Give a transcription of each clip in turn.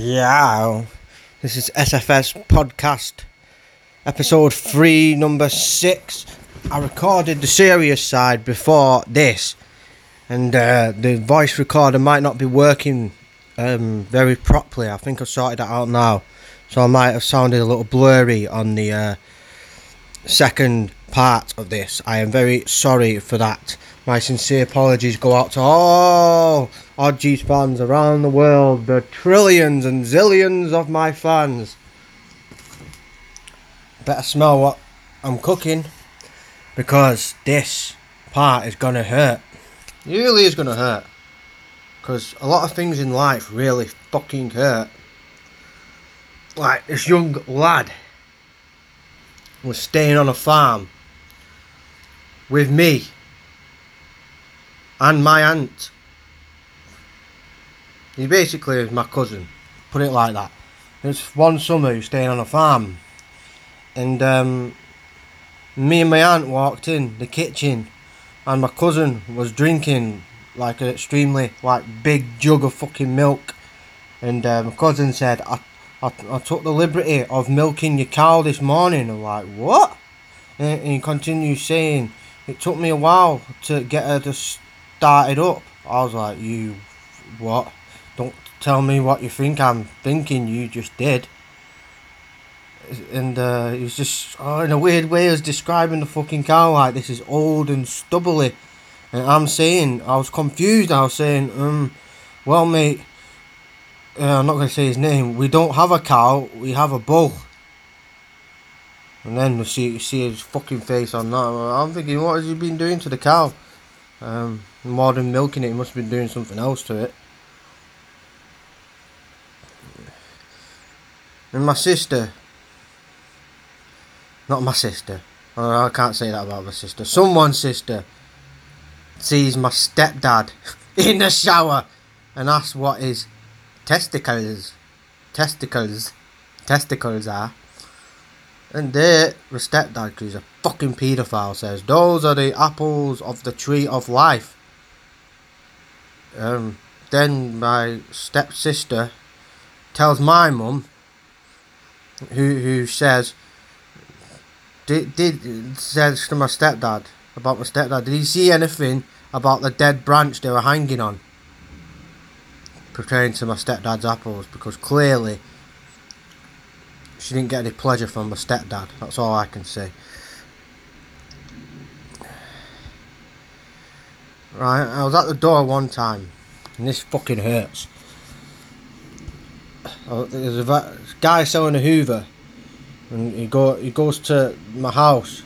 Yeah, this is SFS podcast, episode three, number six. I recorded the serious side before this, and uh, the voice recorder might not be working um, very properly. I think I've sorted that out now, so I might have sounded a little blurry on the uh, second part of this. I am very sorry for that. My sincere apologies go out to all Oddgeez fans around the world, the trillions and zillions of my fans. Better smell what I'm cooking because this part is gonna hurt. It really is gonna hurt. Because a lot of things in life really fucking hurt. Like this young lad was staying on a farm with me and my aunt. He basically is my cousin, put it like that. It's one summer he was staying on a farm, and um, me and my aunt walked in the kitchen, and my cousin was drinking like an extremely like big jug of fucking milk, and uh, my cousin said, I, I, I took the liberty of milking your cow this morning. I'm like, what? And he continues saying, it took me a while to get her to start it up. I was like, you, what? Don't tell me what you think I'm thinking. You just did. And uh, he was just, oh, in a weird way, he was describing the fucking cow like this is old and stubbly. And I'm saying, I was confused. I was saying, um, well, mate, uh, I'm not going to say his name. We don't have a cow, we have a bull. And then you see, see his fucking face on that. I'm thinking, what has he been doing to the cow? Um, more than milking it, he must have been doing something else to it. And my sister, not my sister, oh, I can't say that about my sister, someone's sister sees my stepdad in the shower and asks what his testicles, testicles, testicles are. And there, the stepdad, who's a fucking paedophile, says, Those are the apples of the tree of life. Um, then my stepsister tells my mum who who says did did says to my stepdad about my stepdad. Did he see anything about the dead branch they were hanging on? Pertaining to my stepdad's apples, because clearly she didn't get any pleasure from my stepdad. That's all I can say. Right, I was at the door one time, and this fucking hurts. Oh, there's a guy selling a Hoover, and he go he goes to my house,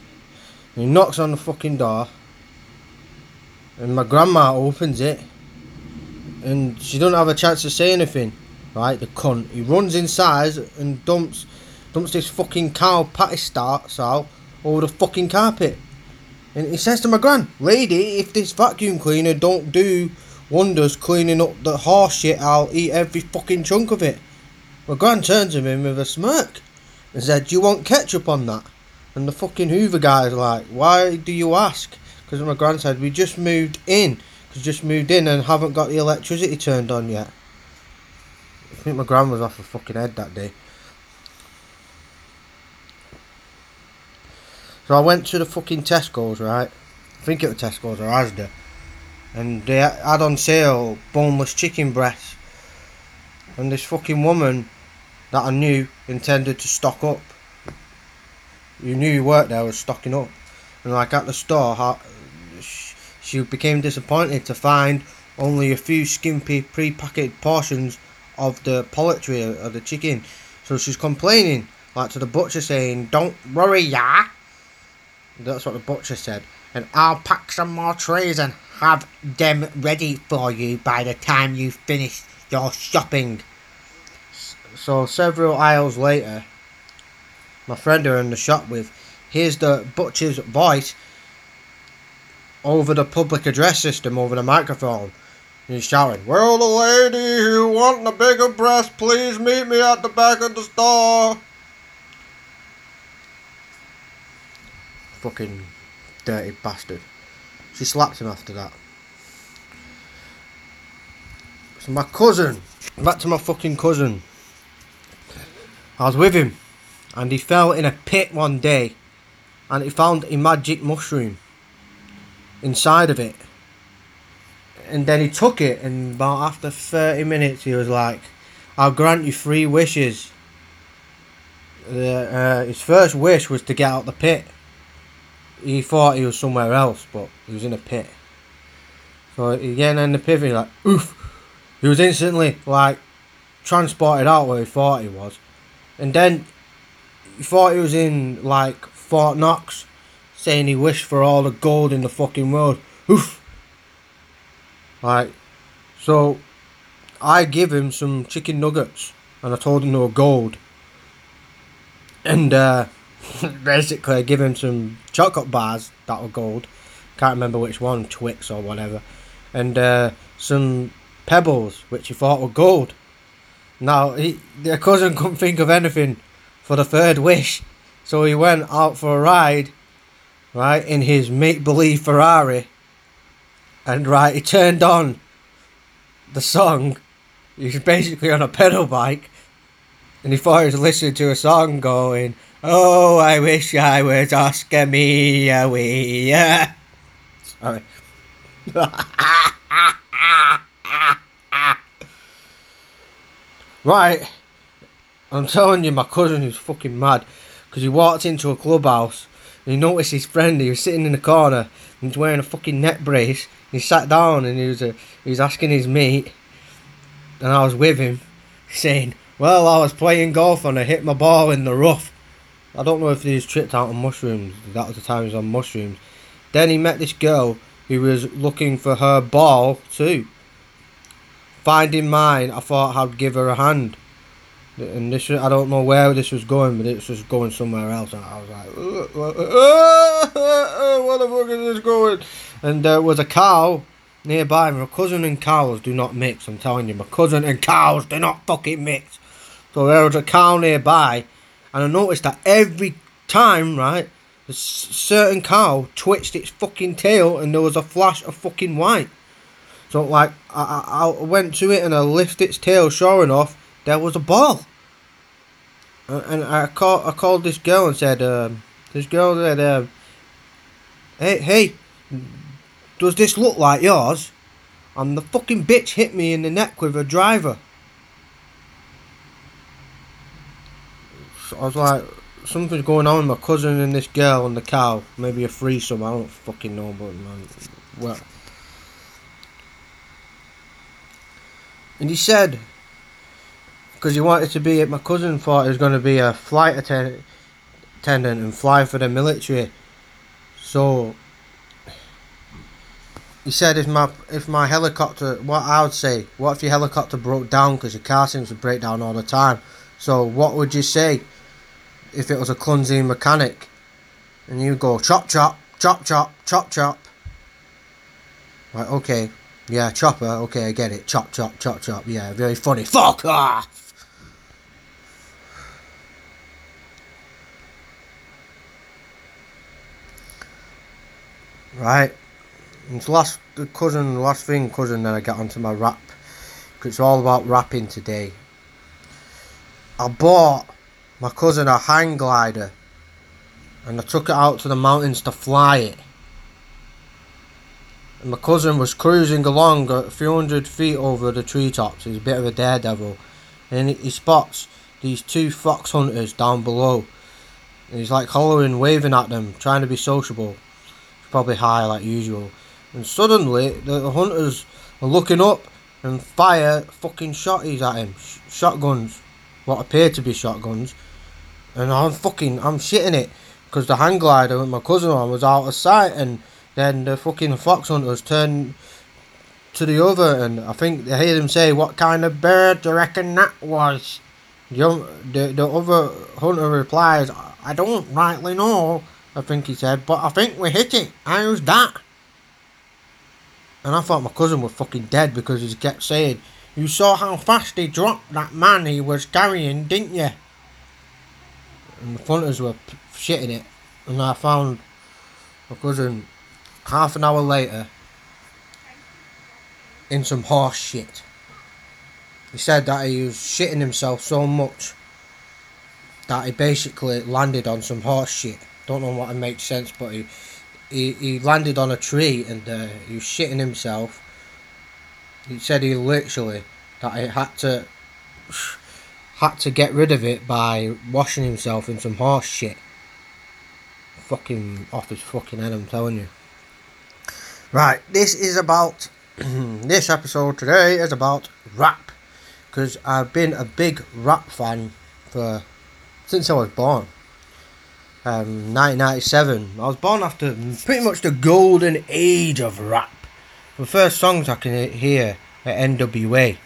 he knocks on the fucking door, and my grandma opens it, and she doesn't have a chance to say anything, right? The cunt. He runs inside and dumps dumps this fucking cow patty starts out over the fucking carpet. And he says to my gran, lady, if this vacuum cleaner don't do wonders cleaning up the horse shit, I'll eat every fucking chunk of it. My gran turns to me with a smirk and said, Do you want ketchup on that? And the fucking Hoover guy's like, Why do you ask? Because my gran said, We just moved in. Because just moved in and haven't got the electricity turned on yet. I think my gran was off her fucking head that day. So I went to the fucking Tesco's, right? I think it was Tesco's or Asda. And they had on sale boneless chicken breasts. And this fucking woman that I knew intended to stock up. You knew you worked there was stocking up. And like at the store, she became disappointed to find only a few skimpy pre-packaged portions of the poultry uh, or the chicken. So she's complaining, like to the butcher saying, Don't worry, yeah. That's what the butcher said. And I'll pack some more trays and have them ready for you by the time you finish your shopping. So several aisles later, my friend are in the shop with, here's the butcher's voice over the public address system over the microphone. He's shouting, Will the lady who want the bigger breast please meet me at the back of the store? Fucking dirty bastard. She slapped him after that. So my cousin, back to my fucking cousin. I was with him, and he fell in a pit one day, and he found a magic mushroom inside of it. And then he took it, and about after 30 minutes, he was like, I'll grant you three wishes. Uh, his first wish was to get out the pit. He thought he was somewhere else, but he was in a pit. So get in the pit, and like, oof. He was instantly like transported out where he thought he was. And then he thought he was in like Fort Knox, saying he wished for all the gold in the fucking world. Oof. Like, so I give him some chicken nuggets and I told him they were gold. And uh, basically, give him some chocolate bars that were gold. Can't remember which one, Twix or whatever. And uh, some pebbles, which he thought were gold. Now, he, their cousin couldn't think of anything for the third wish. So he went out for a ride, right, in his make believe Ferrari. And, right, he turned on the song. He was basically on a pedal bike. And he thought he was listening to a song going, Oh, I wish I was Oscar Mayer. Sorry. right. I'm telling you, my cousin is fucking mad. Because he walked into a clubhouse and he noticed his friend. He was sitting in the corner and he's wearing a fucking neck brace. He sat down and he was, uh, he was asking his mate. And I was with him saying, Well, I was playing golf and I hit my ball in the rough. I don't know if he was tripped out on mushrooms. That was the time he was on mushrooms. Then he met this girl who was looking for her ball too. Finding mine, I thought I'd give her a hand. And this, I don't know where this was going, but it was going somewhere else. And I was like, what the fuck is this going? And there was a cow nearby. My cousin and cows do not mix, I'm telling you. My cousin and cows do not fucking mix. So there was a cow nearby, and I noticed that every time, right, a certain cow twitched its fucking tail and there was a flash of fucking white. So like I, I, went to it and I lifted its tail. Sure enough, there was a ball. And I called I called this girl and said, um, this girl said, uh, hey hey, does this look like yours? And the fucking bitch hit me in the neck with a driver. I was like, something's going on with my cousin and this girl and the cow. Maybe a threesome. I don't fucking know, but man, well. And he said, because he wanted to be, my cousin thought he was going to be a flight attendant, attendant and fly for the military. So he said, if my if my helicopter, what I would say, what if your helicopter broke down because your car seems to break down all the time. So what would you say? If it was a clumsy mechanic. And you go chop chop chop chop chop chop. Right okay yeah chopper okay I get it chop chop chop chop yeah very funny fuck off! Right and last the cousin last thing cousin then I get onto my rap because it's all about rapping today. I bought my cousin a hang glider and I took it out to the mountains to fly it. And my cousin was cruising along a few hundred feet over the treetops. He's a bit of a daredevil. And he spots these two fox hunters down below. And he's like hollering, waving at them, trying to be sociable. He's probably high like usual. And suddenly, the hunters are looking up and fire fucking shotties at him. Shotguns. What appear to be shotguns and I'm fucking, I'm shitting it because the hang glider with my cousin on was out of sight, and then the fucking fox hunters turned to the other, and I think they hear them say, "What kind of bird do you reckon that was?" The, the, the other hunter replies, "I don't rightly know." I think he said, but I think we hit it. How's that? And I thought my cousin was fucking dead because he kept saying, You saw how fast he dropped that man he was carrying, didn't you? And the punters were shitting it. And I found my cousin half an hour later in some horse shit. He said that he was shitting himself so much that he basically landed on some horse shit. Don't know what it makes sense, but he he, he landed on a tree and uh, he was shitting himself. He said he literally that he had to had to get rid of it by washing himself in some horse shit. Fucking off his fucking head, I'm telling you. Right, this is about this episode today is about rap because I've been a big rap fan for since I was born. Um, 1997. I was born after pretty much the golden age of rap. The first songs I can hear at NWA.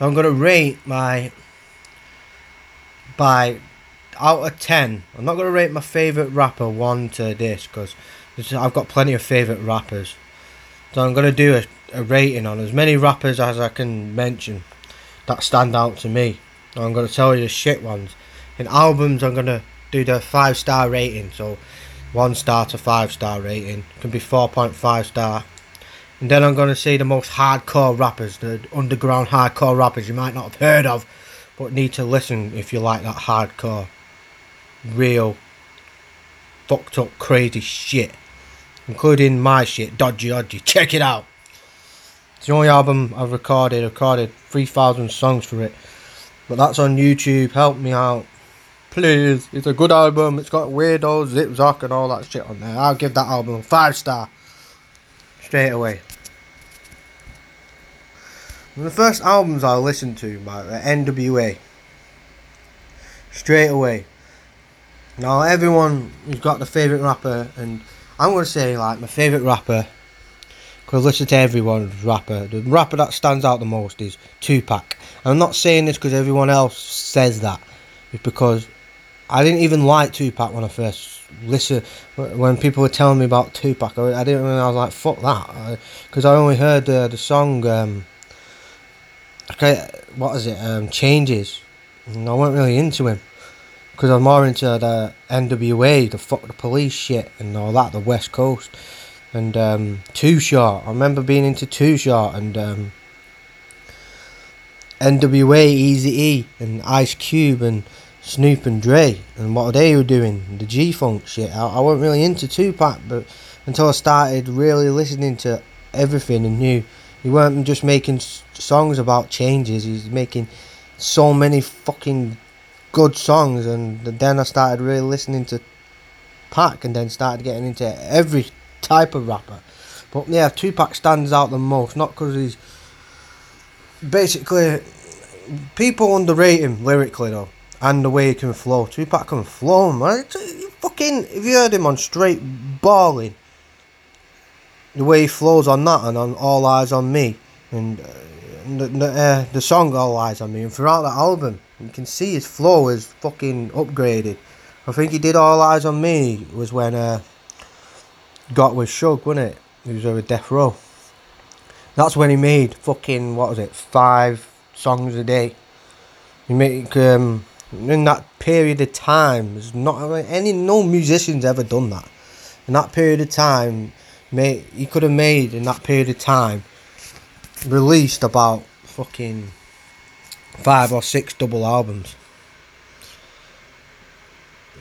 I'm gonna rate my by out of ten. I'm not gonna rate my favorite rapper one to this because I've got plenty of favorite rappers. So I'm gonna do a, a rating on as many rappers as I can mention that stand out to me. I'm gonna tell you the shit ones. In albums, I'm gonna do the five star rating. So one star to five star rating it can be 4.5 star and then I'm going to say the most hardcore rappers, the underground hardcore rappers you might not have heard of, but need to listen if you like that hardcore, real, fucked up, crazy shit. Including my shit, Dodgy Dodgy. Check it out. It's the only album I've recorded. I recorded 3,000 songs for it. But that's on YouTube. Help me out. Please. It's a good album. It's got Weirdos, Zip Zock, and all that shit on there. I'll give that album a 5 star. Straight away. One of the first albums I listened to by NWA. Straight away. Now everyone has got the favourite rapper and I'm gonna say like my favourite rapper because I listen to everyone's rapper. The rapper that stands out the most is Tupac. I'm not saying this because everyone else says that. It's because I didn't even like Tupac when I first listened. When people were telling me about Tupac, I, didn't. I was like, "Fuck that," because I, I, only heard uh, the song. Um, what is it? Um, changes. And I wasn't really into him because I'm more into the NWA, the fuck the police shit, and all that, the West Coast, and um, Too Short. I remember being into Too Short and um, NWA, Easy E, and Ice Cube, and Snoop and Dre, and what they were doing, the G Funk shit. I, I wasn't really into Tupac, but until I started really listening to everything and knew he weren't just making songs about changes. He's making so many fucking good songs, and then I started really listening to Pac, and then started getting into every type of rapper. But yeah, Tupac stands out the most, not because he's basically people underrate him lyrically though, and the way he can flow. Tupac can flow, man. Fucking, if you heard him on straight balling, the way he flows on that and on All Eyes on Me and, uh, the the, uh, the song All Eyes on Me and throughout that album you can see his flow is fucking upgraded. I think he did All Eyes on Me was when uh, got with Suge, wasn't it? He was over Death Row. That's when he made fucking what was it five songs a day. He made um, in that period of time. There's not any no musicians ever done that. In that period of time, made he could have made in that period of time released about fucking five or six double albums.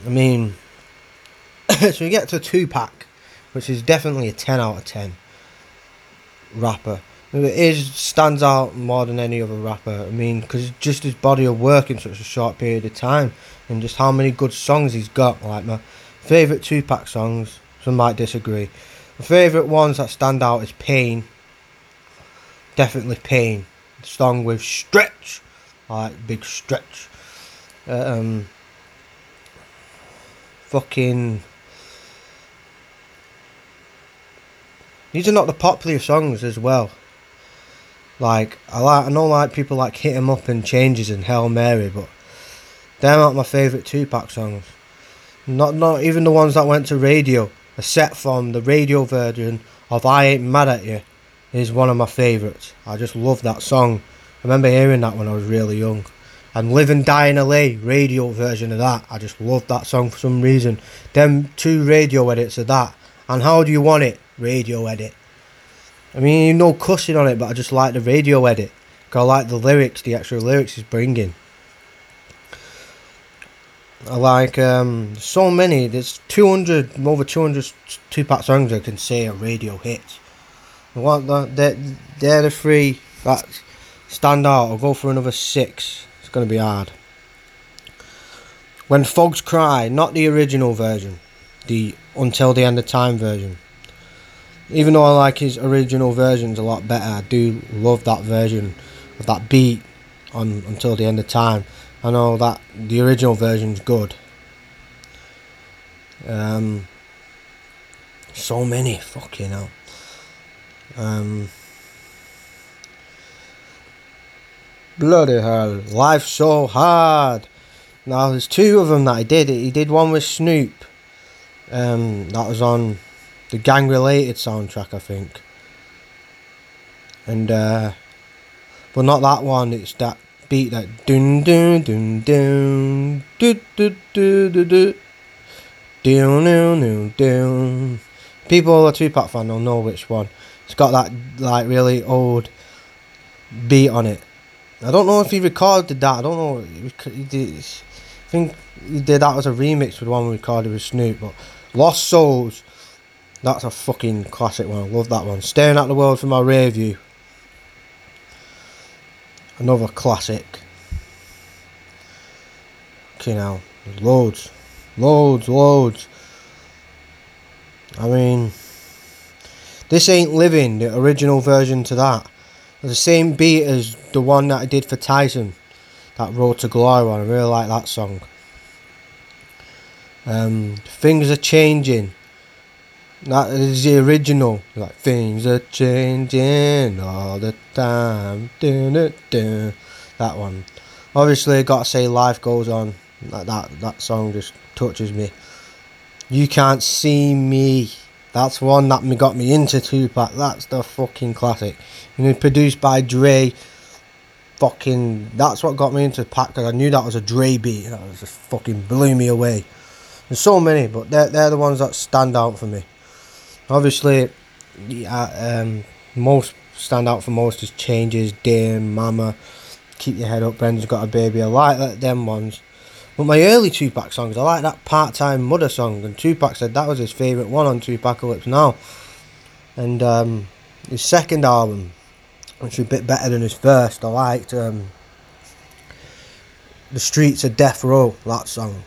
I mean, so we get to Tupac, which is definitely a ten out of ten rapper. It is stands out more than any other rapper. I mean, because just his body of work in such a short period of time, and just how many good songs he's got. Like my favorite Tupac songs, some might disagree, favourite ones that stand out is Pain. Definitely Pain. song with Stretch. I like Big Stretch. Uh, um, fucking. These are not the popular songs as well. Like I like, I know like people like Hit 'Em Up and Changes and Hail Mary, but they're not my favourite Tupac songs. Not not even the ones that went to radio a set from the radio version of I Ain't Mad at You is one of my favourites. I just love that song. I remember hearing that when I was really young. And Live and Die in LA, radio version of that. I just love that song for some reason. Them two radio edits of that. And How Do You Want It? Radio edit. I mean, you know cussing on it, but I just like the radio edit. I like the lyrics, the actual lyrics he's bringing. I like um, so many. There's 200, over 200 Tupac songs I can say are radio hits. What the, they're, they're the three that stand out. I'll go for another six. It's going to be hard. When Fogs Cry, not the original version, the Until the End of Time version. Even though I like his original versions a lot better, I do love that version of that beat on Until the End of Time. I know that the original version's good. Um, so many, fucking hell. Um, bloody hell, life's so hard. Now there's two of them that he did. He did one with Snoop. Um, that was on the gang related soundtrack, I think. And uh, but not that one. It's that beat that dun dun dun dun do do do do do down down down down. People who are Tupac fan will know which one. It's got that like really old beat on it. I don't know if he recorded that. I don't know. He did, I think he did that as a remix with one we recorded with Snoop. But Lost Souls, that's a fucking classic one. I love that one. Staring at the world from my rear view. Another classic. Okay, now loads, loads, loads. I mean, this ain't living. The original version to that, the same beat as the one that I did for Tyson. That Road to Glory one. I really like that song. Um, things are changing. That is the original. Like things are changing all the time. Dun, dun, dun. That one. Obviously, I gotta say, life goes on. That that that song just touches me. You can't see me. That's one that me got me into Tupac. That's the fucking classic. You know, produced by Dre. Fucking, that's what got me into Pac because I knew that was a Dre beat. That was just fucking blew me away. There's so many, but they're they're the ones that stand out for me. Obviously, yeah, um, most stand out for most is changes, Dame, Mama, Keep Your Head Up, Brenda's Got a Baby. I like that them ones. But my early Tupac songs, I like that part time mother song, and Tupac said that was his favourite one on 2Pacalypse Now. And um, his second album, which was a bit better than his first, I liked um, The Streets of Death Row, that song.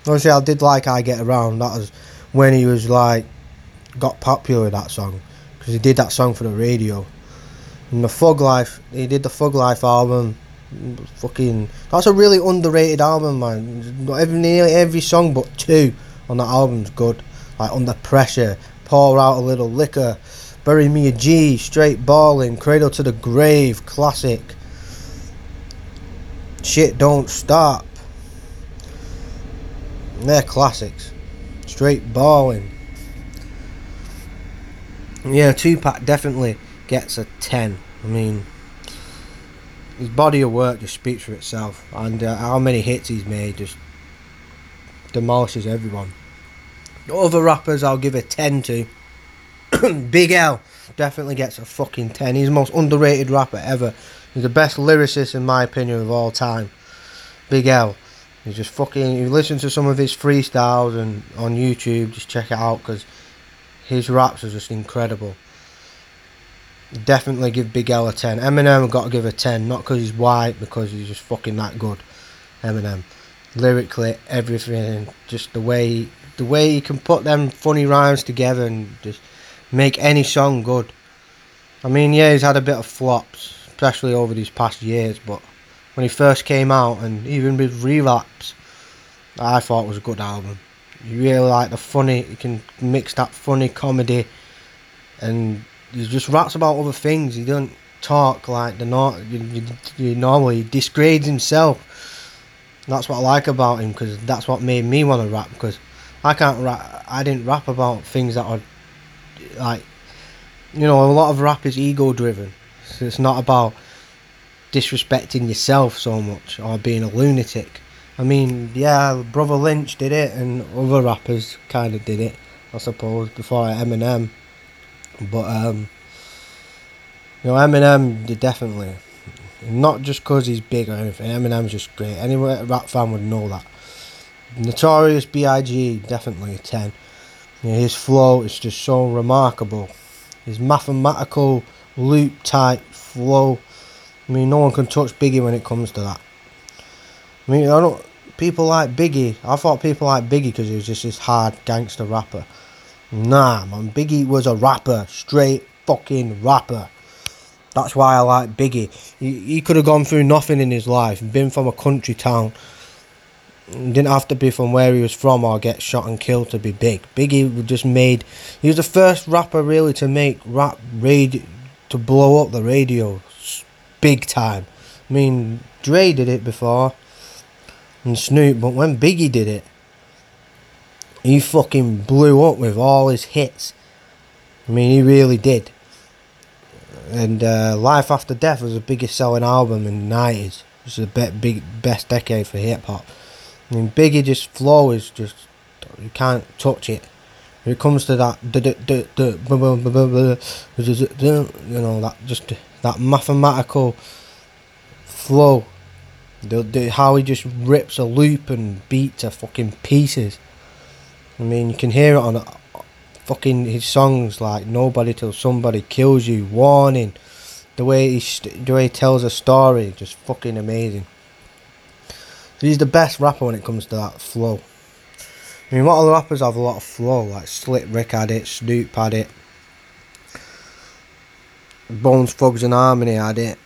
Obviously, I did like I Get Around, that was when he was like got popular with that song because he did that song for the radio. And the Thug Life, he did the Thug Life album. Fucking, that's a really underrated album, man. Not every nearly every song but two on that album's good. Like Under Pressure, Pour Out a Little Liquor, Bury Me a G, Straight Balling, Cradle to the Grave, classic. Shit Don't Stop. They're classics. Straight Balling. Yeah, Tupac definitely gets a 10. I mean, his body of work just speaks for itself, and uh, how many hits he's made just demolishes everyone. The other rappers, I'll give a 10 to. Big L definitely gets a fucking 10. He's the most underrated rapper ever. He's the best lyricist, in my opinion, of all time. Big L. He's just fucking. You listen to some of his freestyles and on YouTube, just check it out because his raps are just incredible. Definitely give Big L a 10. Eminem, got to give a 10. Not because he's white, because he's just fucking that good. Eminem. Lyrically, everything. Just the way the way he can put them funny rhymes together and just make any song good. I mean, yeah, he's had a bit of flops, especially over these past years, but when he first came out and even with Relapse, I thought was a good album. You really like the funny. You can mix that funny comedy, and he just raps about other things. He doesn't talk like the not you, you, you normally he disgrades himself. That's what I like about him because that's what made me want to rap because I can't rap. I didn't rap about things that are like you know a lot of rap is ego driven. So it's not about disrespecting yourself so much or being a lunatic. I mean, yeah, Brotha Lynch did it, and other rappers kind of did it, I suppose, before Eminem. But um, you know, Eminem did definitely, not just because he's big or anything. Eminem's just great. Any rap fan would know that. Notorious B.I.G. definitely a 10. You know, his flow is just so remarkable. His mathematical loop type flow. I mean, no one can touch Biggie when it comes to that. I mean, I don't. People like Biggie. I thought people like Biggie because he was just this hard gangster rapper. Nah, man. Biggie was a rapper, straight fucking rapper. That's why I like Biggie. He, he could have gone through nothing in his life, been from a country town. Didn't have to be from where he was from or get shot and killed to be big. Biggie just made. He was the first rapper really to make rap radio to blow up the radio big time. I mean, Dre did it before and Snoop, but when Biggie did it, he fucking blew up with all his hits. I mean, he really did. And uh, Life After Death was the biggest selling album in the 90s. It was the be- big, best decade for hip hop. I mean, Biggie just flow is just, you can't touch it. When it comes to that, you know, that just that mathematical flow the, the, how he just rips a loop and beat to fucking pieces. I mean, you can hear it on fucking his songs like "Nobody Till Somebody Kills You," "Warning." The way he the way he tells a story, just fucking amazing. he's the best rapper when it comes to that flow. I mean, what other rappers have a lot of flow? Like Slick Rick had it, Snoop had it, Bones Thugs and Harmony had it.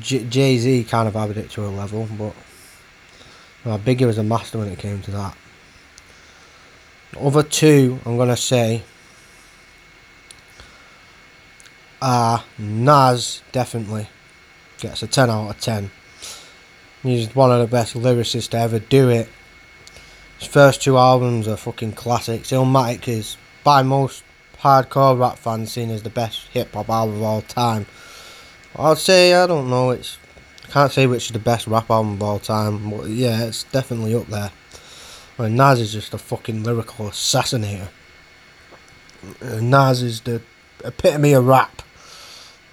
Jay Z kind of added it to a level, but well, Biggie was a master when it came to that. Other two, I'm gonna say, are Nas definitely gets a 10 out of 10. He's one of the best lyricists to ever do it. His first two albums are fucking classics. Illmatic is by most hardcore rap fans seen as the best hip hop album of all time. I'd say I don't know. It's I can't say which is the best rap album of all time, but yeah, it's definitely up there. I mean, Nas is just a fucking lyrical assassinator. Uh, Nas is the epitome of rap.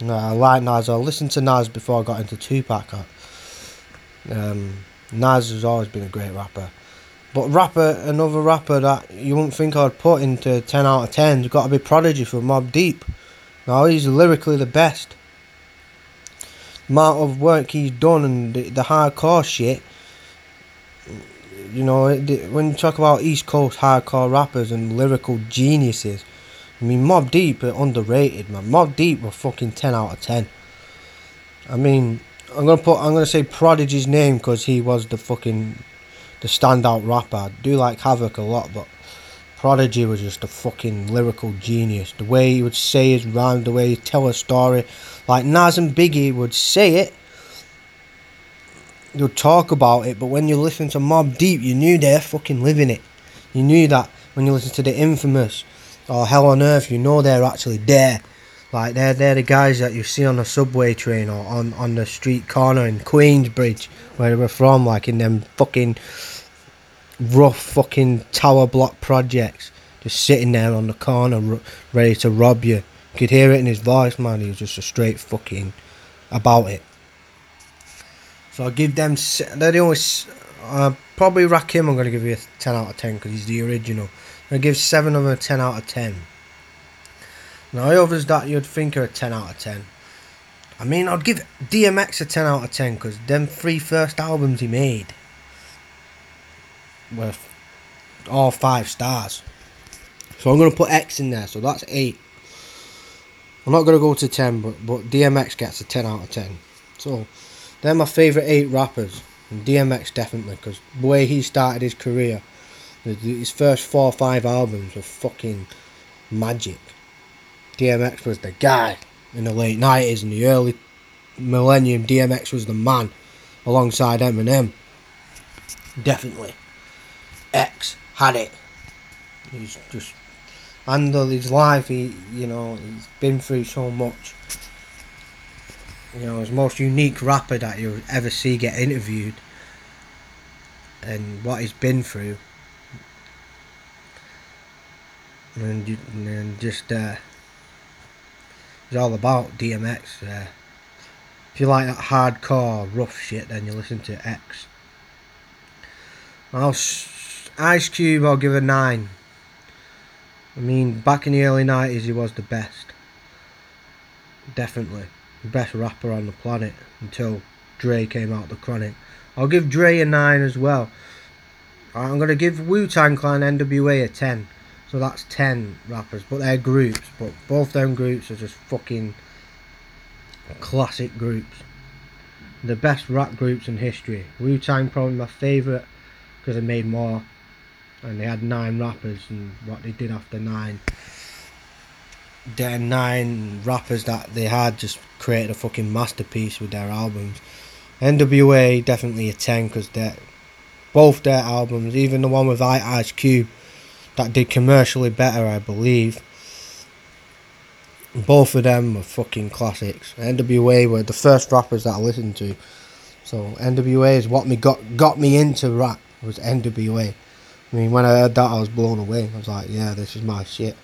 I like Nas. I listened to Nas before I got into Tupac. Um, Nas has always been a great rapper. But rapper, another rapper that you wouldn't think I'd put into 10 out of 10 has got to be Prodigy for Mobb Deep. Now, he's lyrically the best amount of work he's done and the, the hardcore shit. You know, when you talk about East Coast hardcore rappers and lyrical geniuses, I mean, Mobb Deep are underrated, man. Mobb Deep were fucking 10 out of 10. I mean, I'm gonna put, I'm gonna say Prodigy's name because he was the fucking, the standout rapper. I do like Havoc a lot, but Prodigy was just a fucking lyrical genius. The way he would say his rhyme, the way he tell a story, like Nas and Biggie would say it, they'd talk about it, but when you listen to Mobb Deep, you knew they're fucking living it. You knew that when you listen to the Infamous or Hell on Earth, you know they're actually there. Like they're they're the guys that you see on the subway train or on, on the street corner in Queensbridge, where they were from, like in them fucking rough fucking tower block projects, just sitting there on the corner, ready to rob you. You could hear it in his voice, man. He was just a straight fucking about it. So I'll give them. They're the only. Uh, probably Rakim. I'm gonna give you a ten out of ten because he's the original. I give seven of them a ten out of ten. Now others that you'd think are a ten out of ten. I mean, I'd give DMX a ten out of ten because them three first albums he made were all five stars. So I'm gonna put X in there. So that's eight. I'm not going to go to 10, but, but DMX gets a 10 out of 10. So, they're my favourite eight rappers. And DMX definitely, because the way he started his career, his first four or five albums were fucking magic. DMX was the guy in the late 90s and the early millennium. DMX was the man alongside Eminem. Definitely. X had it. He's just and all his life, he, you know, he's been through so much. You know, his most unique rapper that you'll ever see get interviewed, and what he's been through, and, and just uh, it's all about DMX. Uh, If you like that hardcore, rough shit, then you listen to X. I'll Ice Cube, I'll give a nine. I mean, back in the early '90s, he was the best. Definitely, the best rapper on the planet until Dre came out the Chronic. I'll give Dre a nine as well. I'm gonna give Wu Tang Clan NWA a ten. So that's ten rappers, but they're groups. But both of them groups are just fucking classic groups. The best rap groups in history. Wu Tang probably my favourite because they made more, and they had nine rappers, and what they did after nine. Their nine rappers that they had just created a fucking masterpiece with their albums. NWA definitely a ten because they both their albums, even the one with Ice Cube, that did commercially better, I believe. Both of them were fucking classics. NWA were the first rappers that I listened to. So NWA is what me got got me into rap was NWA. I mean, when I heard that, I was blown away. I was like, yeah, this is my shit.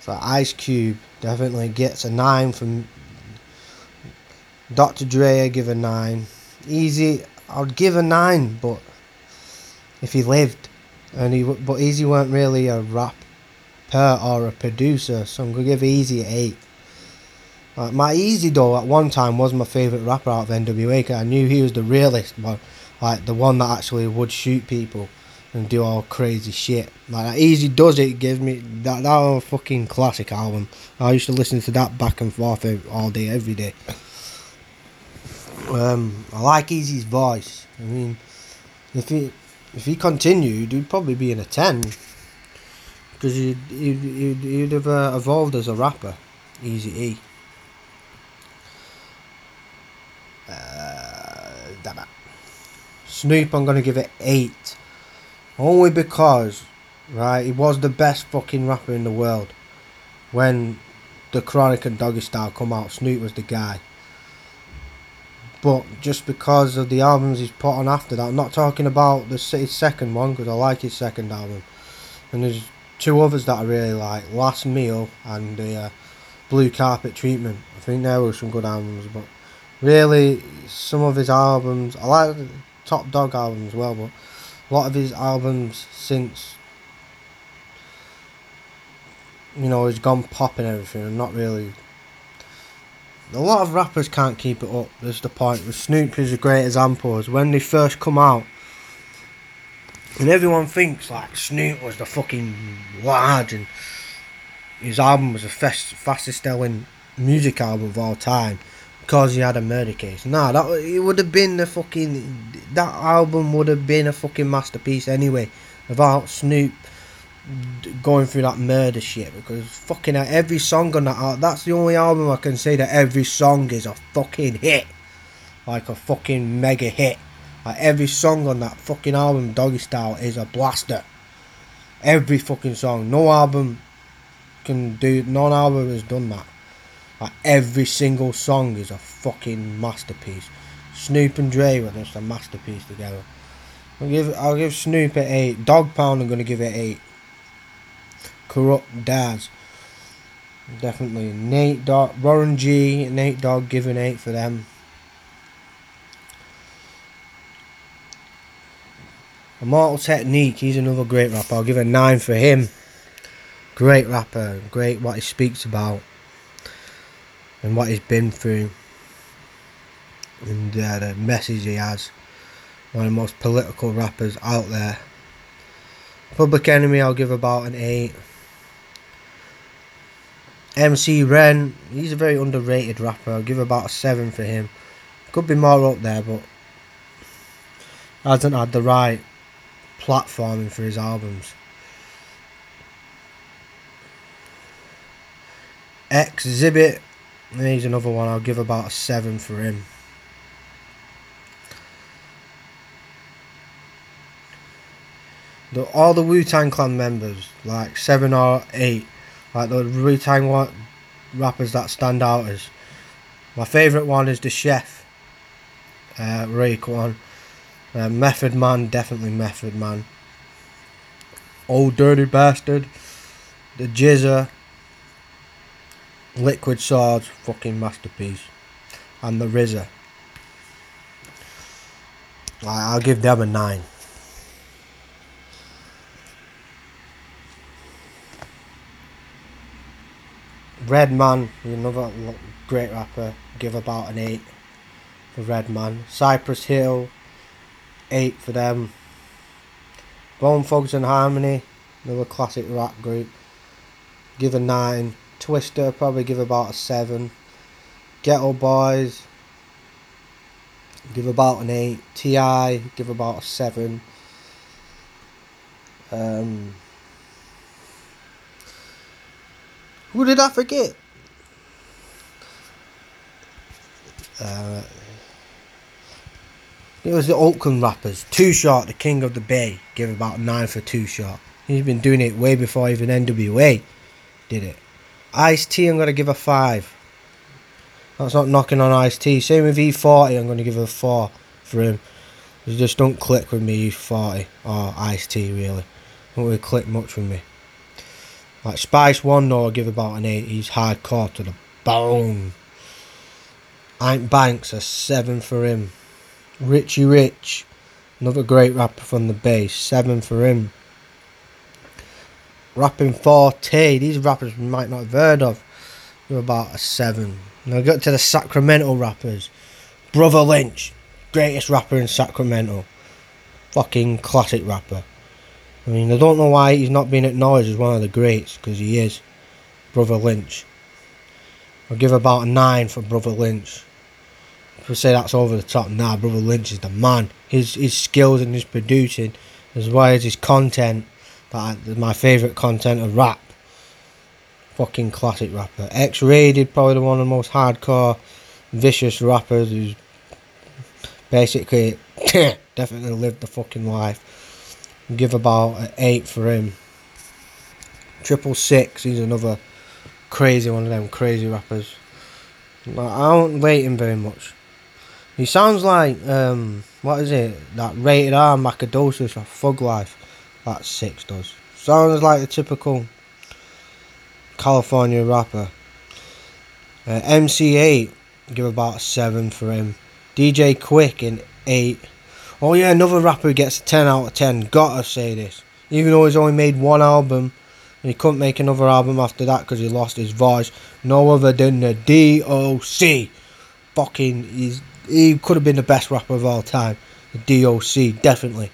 So Ice Cube definitely gets a nine from Dr. Dre. I give a nine. Eazy, I'd give a nine, but if he lived, and he but Eazy weren't really a rapper or a producer, so I'm gonna give Eazy an eight. Uh, my Eazy though at one time was my favourite rapper out of NWA. I knew he was the realist, one, like the one that actually would shoot people and do all crazy shit. Like that Easy does it gives me that that fucking classic album. I used to listen to that back and forth all day, every day. Um, I like Eazy's voice. I mean, if he if he continued, he'd probably be in a ten because he'd, he'd, he'd, he'd have uh, evolved as a rapper. Easy E. Uh, Snoop, I'm gonna give it eight, only because, right, he was the best fucking rapper in the world. When the Chronic and Doggy Style come out, Snoop was the guy. But just because of the albums he's put on after that, I'm not talking about the his second one because I like his second album, and there's two others that I really like: Last Meal and the uh, Blue Carpet Treatment. I think there were some good albums, but really some of his albums, I like the Top Dog album as well, but a lot of his albums since you know he's gone pop and everything, and not really a lot of rappers can't keep it up. That's the point. With Snoop is a great example. Is when they first come out, and everyone thinks like Snoop was the fucking large, and his album was the fast, fastest selling music album of all time because he had a murder case. Nah, that it would have been the fucking that album would have been a fucking masterpiece anyway, without Snoop going through that murder shit because fucking every song on that that's the only album I can say that every song is a fucking hit. Like a fucking mega hit. Like every song on that fucking album, Doggy Style, is a blaster. Every fucking song. No album can do, no album has done that. Like every single song is a fucking masterpiece. Snoop and Dre were just a masterpiece together. I'll give I'll give Snoop an eight. Dogg Pound I'm gonna give it eight. Kurupt Daz. Definitely. Nate Dogg, Warren G, Nate Dogg giving 8 for them. Immortal Technique, he's another great rapper. I'll give a 9 for him. Great rapper, great what he speaks about and what he's been through and uh, the message he has. One of the most political rappers out there. Public Enemy, I'll give about an 8. MC Ren, he's a very underrated rapper. I'll give about a 7 for him. Could be more up there, but hasn't had the right platforming for his albums. He's another one. I'll give about a 7 for him. The, all the Wu Tang Clan members, like 7 or 8, like the Wu Tang rappers that stand out as my favourite one is the chef, uh, Raekwon. Uh, Method Man, definitely Method Man. Old Dirty Bastard, the GZA, Liquid Swords, fucking masterpiece. and the RZA. I'll give them a 9. Redman, another great rapper, give about an 8 for Redman. Cypress Hill, 8 for them. Bone Thugs and Harmony, another classic rap group, give a 9. Twista, probably give about a 7. Geto Boys, give about an 8. T.I., give about a 7. Um, who did I forget? Uh, it was the Oakland rappers. Too Short, the king of the bay, gave about 9 for Too Short. He's been doing it way before even NWA did it. Ice T, I'm going to give a 5. That's not knocking on Ice T. Same with E40, I'm going to give a 4 for him. He just don't click with me, E40 or Ice T, really. Don't really click much with me. Like Spice 1, though, I'll give about an 8. He's hardcore to the bone. Ant Banks, a 7 for him. Richie Rich, another great rapper from the base, 7 for him. Rappin' 4-Tay, these rappers we might not have heard of, they're about a 7. Now I got to the Sacramento rappers. Brotha Lynch, greatest rapper in Sacramento. Fucking classic rapper. I mean, I don't know why he's not being acknowledged as one of the greats, because he is. Brotha Lynch. I'll give about a 9 for Brotha Lynch. If we say that's over the top. Nah, Brotha Lynch is the man. His his skills and his producing, as well as his content, that my favourite content of rap. Fucking classic rapper. X-Raided, probably the one of the most hardcore, vicious rappers who's basically definitely lived the fucking life. Give about an eight for him. Triple Six, he's another crazy one of them crazy rappers. I don't rate him very much. He sounds like um, what is it? That rated R Macadocious or Thug Life. That six does. Sounds like a typical California rapper. Uh, MC Eiht, give about 7 for him. DJ Quik in 8. Oh yeah, another rapper who gets a 10 out of 10. Gotta say this. Even though he's only made one album, and he couldn't make another album after that because he lost his voice. No other than the DOC. Fucking, he's, he could have been the best rapper of all time. The DOC, definitely.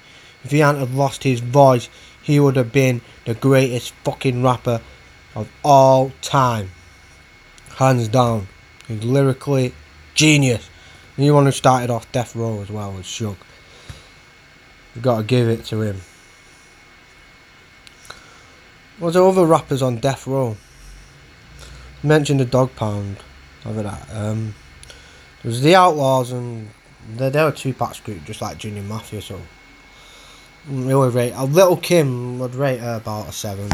If he hadn't have lost his voice, he would have been the greatest fucking rapper of all time. Hands down. He's lyrically genius. And the one who started off Death Row as well was Suge. You've got to give it to him. Was there other rappers on Death Row? Mentioned the Dogg Pound. Over that. Um, there was the Outlaws and they, they were Tupac group, just like Junior Mafia. So really rate a Little Kim would rate her about a seven.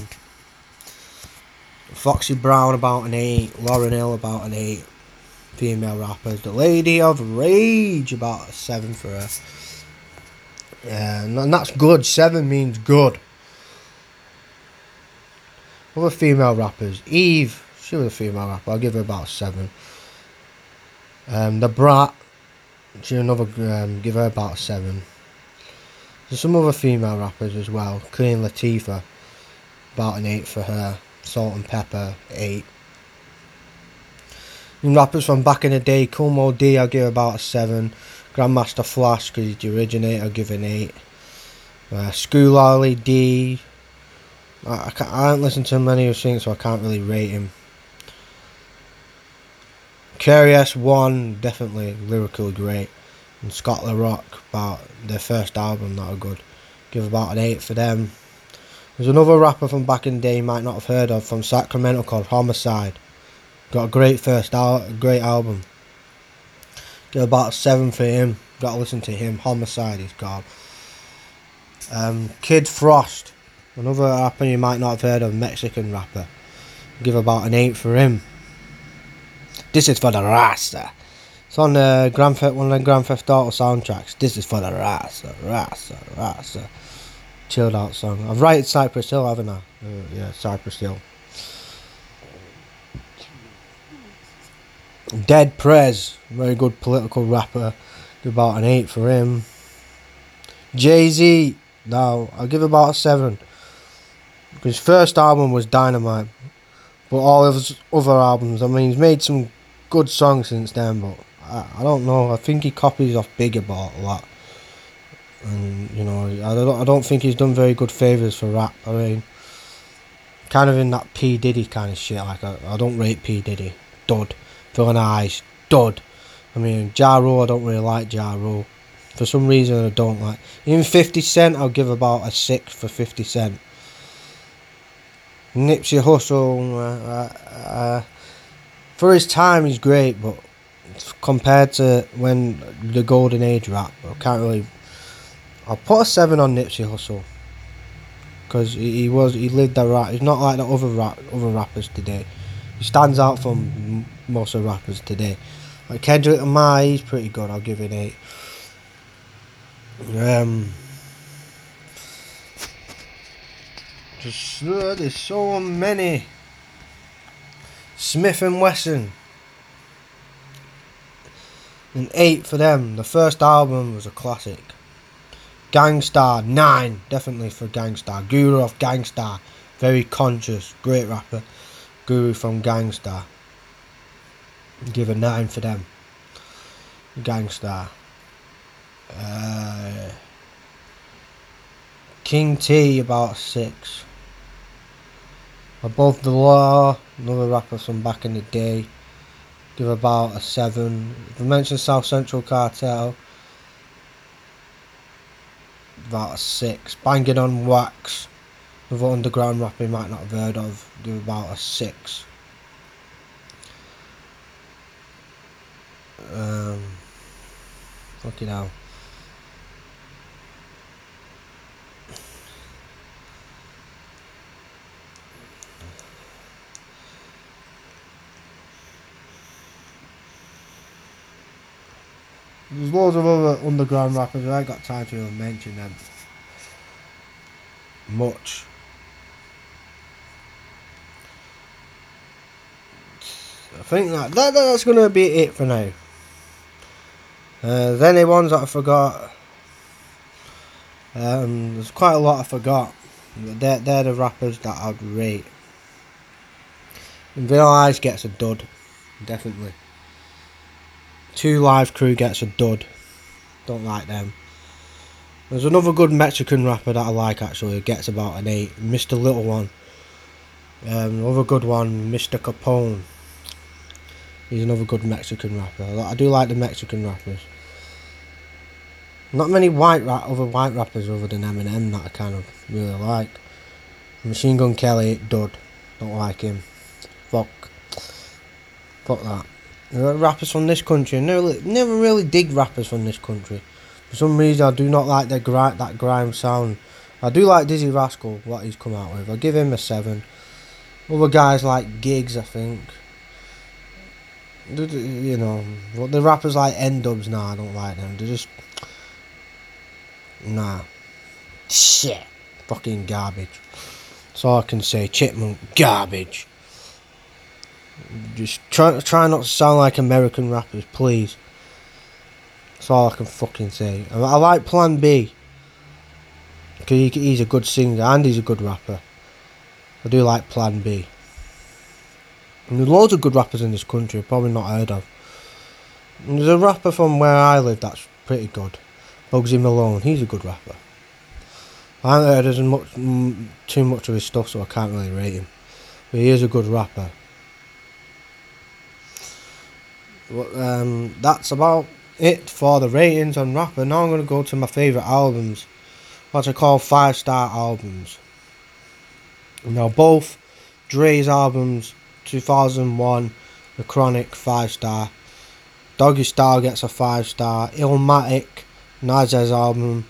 Foxy Brown about an eight. Lauryn Hill about an eight. Female rappers. The Lady of Rage about a seven for her. Yeah, and that's good. Seven means good. Other female rappers. Eve, she was a female rapper. I'll give her about a seven. Um, the Brat, she another um, give her about a seven. There's some other female rappers as well. Queen Latifah, about an 8 for her. Salt and Pepa, 8. And rappers from back in the day, Moe Dee, I'll give about a 7. Grandmaster Flash, because he's the originator, I'll give an 8. Uh, Schoolly D, I, I, can't, I haven't listened to many of his things, so I can't really rate him. KRS-One, definitely lyrical great and Scott La Rock about their first album that were good. Give about an 8 for them. There's another rapper from back in the day you might not have heard of from Sacramento called Homicide. Got a great first al- great album. Give about a 7 for him. Got to listen to him. Homicide he's called. Um, Kid Frost. Another rapper you might not have heard of, Mexican rapper. Give about an 8 for him. This is for the Rasta. It's on the Grand Theft, one of the Grand Theft Auto soundtracks. This is for the Rasta, Rasta, Rasta. Chilled out song. I've rated Cypress Hill, haven't I? Uh, yeah, Cypress Hill. Dead Prez, very good political rapper. Give about an 8 for him. Jay Z, now I'll give about a 7. His first album was Dynamite, but all of his other albums, I mean, he's made some good songs since then, but I, I don't know. I think he copies off Big about a lot. And, you know, I don't, I don't think he's done very good favours for rap. I mean, kind of in that P. Diddy kind of shit. Like, I, I don't rate P. Diddy. Dud. Villain Eyes. Dud. I mean, Ja Rule, I don't really like Ja Rule. For some reason, I don't like. Even 50 Cent, I'll give about a 6 for 50 Cent. Nipsey Hussle, uh, uh, uh, for his time, he's great, but compared to when the golden age rap, I can't really. I'll put a seven on Nipsey Hussle because he, he, was he lived that rap. He's not like the other rap, other rappers today. He stands out from most of rappers today. Like Kendrick Lamar, he's pretty good. I'll give it eight. Um, just uh, there's so many. Smith and Wesson. An eight for them. The first album was a classic. Gang Starr, nine, definitely for Gang Starr. Guru of Gang Starr, very conscious, great rapper. Guru from Gang Starr. Give a nine for them. Gang Starr. Uh, King T about six. Above the Law, another rapper from back in the day. Give about a seven. If I mention South Central Cartel, about a six. Banging on Wax, another underground rapper you might not have heard of, give about a six. Um, fucking hell. There's loads of other underground rappers, I ain't got time to even mention them much. I think that, that that's to be it for now. Uh, there's any ones that I forgot. Um, there's quite a lot I forgot. They're, they're the rappers that I'd rate. And Vanilla Ice gets a dud, definitely. Two Live Crew gets a dud. Don't like them. There's another good Mexican rapper that I like actually. Gets about an eight. Mr. Little One. Um, another good one, Mr. Capone. He's another good Mexican rapper. I do like the Mexican rappers. Not many white rap, other white rappers other than Eminem that I kind of really like. Machine Gun Kelly, dud. Don't like him. Fuck. Fuck that Uh, rappers from this country. Never, never really dig rappers from this country. For some reason, I do not like their gri- that grime sound. I do like Dizzee Rascal, what he's come out with. I give him a seven. Other guys like Giggs, I think. You know, the rappers like N-Dubz, nah, I don't like them. They're just, nah, shit, fucking garbage. That's all I can say. Chipmunk, garbage. Just try try not to sound like American rappers, please. That's all I can fucking say. I, like Plan B. Because he, he's a good singer and he's a good rapper. I do like Plan B. And there's loads of good rappers in this country, I've probably not heard of. And there's a rapper from where I live that's pretty good. Bugsy Malone, he's a good rapper. I haven't heard as much, too much of his stuff, so I can't really rate him. But he is a good rapper um, that's about it for the ratings on rapper. Now I'm going to go to my favourite albums, what I call five star albums. Now, both Dre's albums, 2001, The Chronic, five star. Doggy Style gets a five star. Illmatic, Nas's album,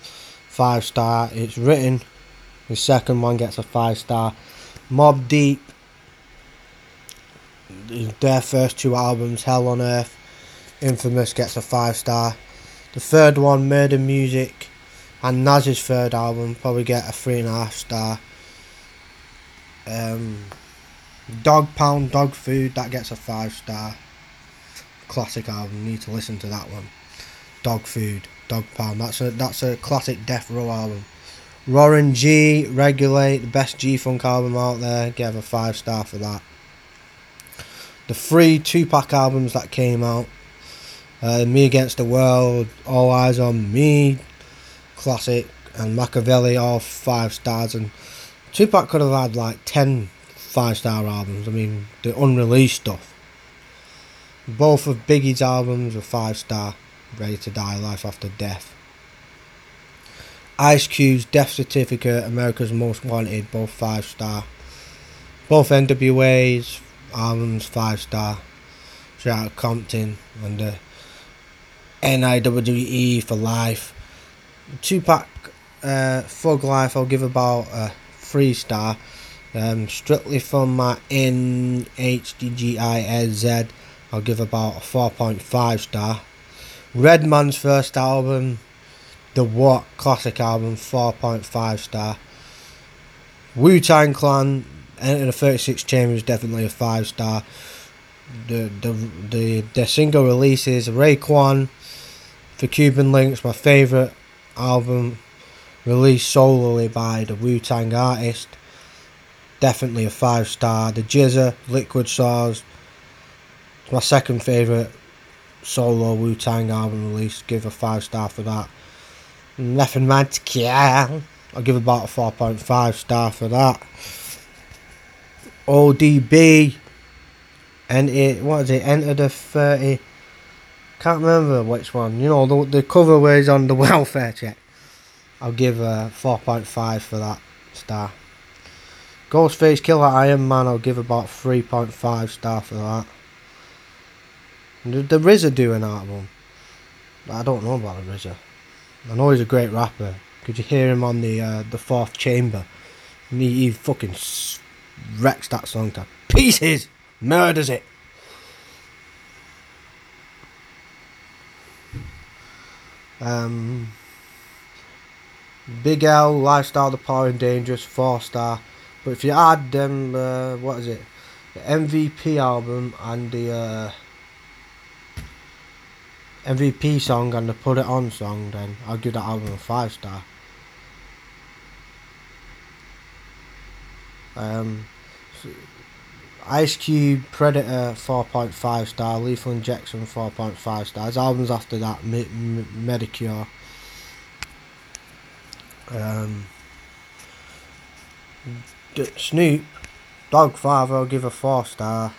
five star. It's written. The second one gets a five star. Mobb Deep, their first two albums, Hell on Earth, Infamous gets a five star. The third one, Murder Music, and Nas's third album probably get a three and a half star. Um, Dogg Pound, Dogg Food, that gets a five star. classic album. Need to listen to that one. Dogg Food, Dogg Pound. That's a that's a classic Death Row album. Warren G, Regulate, the best G Funk album out there. Give a five star for that. The three Tupac albums that came out. Uh, me Against the World, All Eyez on Me, classic, and Makaveli, all five stars. And Tupac could have had like 10 five star albums. I mean, the unreleased stuff. Both of Biggie's albums are five star. Ready to Die, Life After Death. Ice Cube's Death Certificate, America's Most Wanted, both five star. Both NWA's albums five star. Shout out Compton and the NIWE for life. Tupac uh, Thug Life, I'll give about a three star. Um, strictly from my NHDGIZ, I'll give about a 4.5 star. Redman's first album, the What classic album, 4.5 star. Wu Tang Clan, Enter the 36 Chambers, definitely a 5 star. The, the, the, the single releases, Raekwon, for Cuban Linx, my favourite album, released solely by the Wu Tang artist definitely a five star. The GZA, Liquid Swords, my second favourite solo Wu Tang album release. Give a five star for that. Nothing Man to Kill. I'll give about a 4.5 star for that. ODB. And it, what is it? Enter the 30. Can't remember which one. You know, the, the cover was on the welfare check. I'll give a 4.5 for that star. Ghostface Killah Iron Man, I'll give about 3.5 star for that. The, RZA doing an album. I don't know about the RZA. I know he's a great rapper. Could you hear him on the uh, the fourth chamber? he, he fucking wrecks that song to pieces, murders it. Um, Big L, Lifestyle, The Power and Dangerous, 4 star. But if you add them, uh, what is it? The MVP album and the uh, MVP song and the Put It On song, then I'll give that album a five star. Um, Ice Cube, Predator, 4.5 star, Lethal Injection, 4.5 stars. Albums after that, M- Medicure. Um, Snoop, Doggfather, I'll give a four star.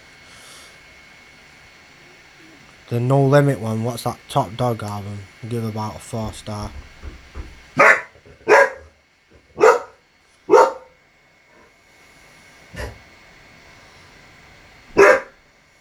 The No Limit one, what's that Top Dogg album? I'll give about a four star.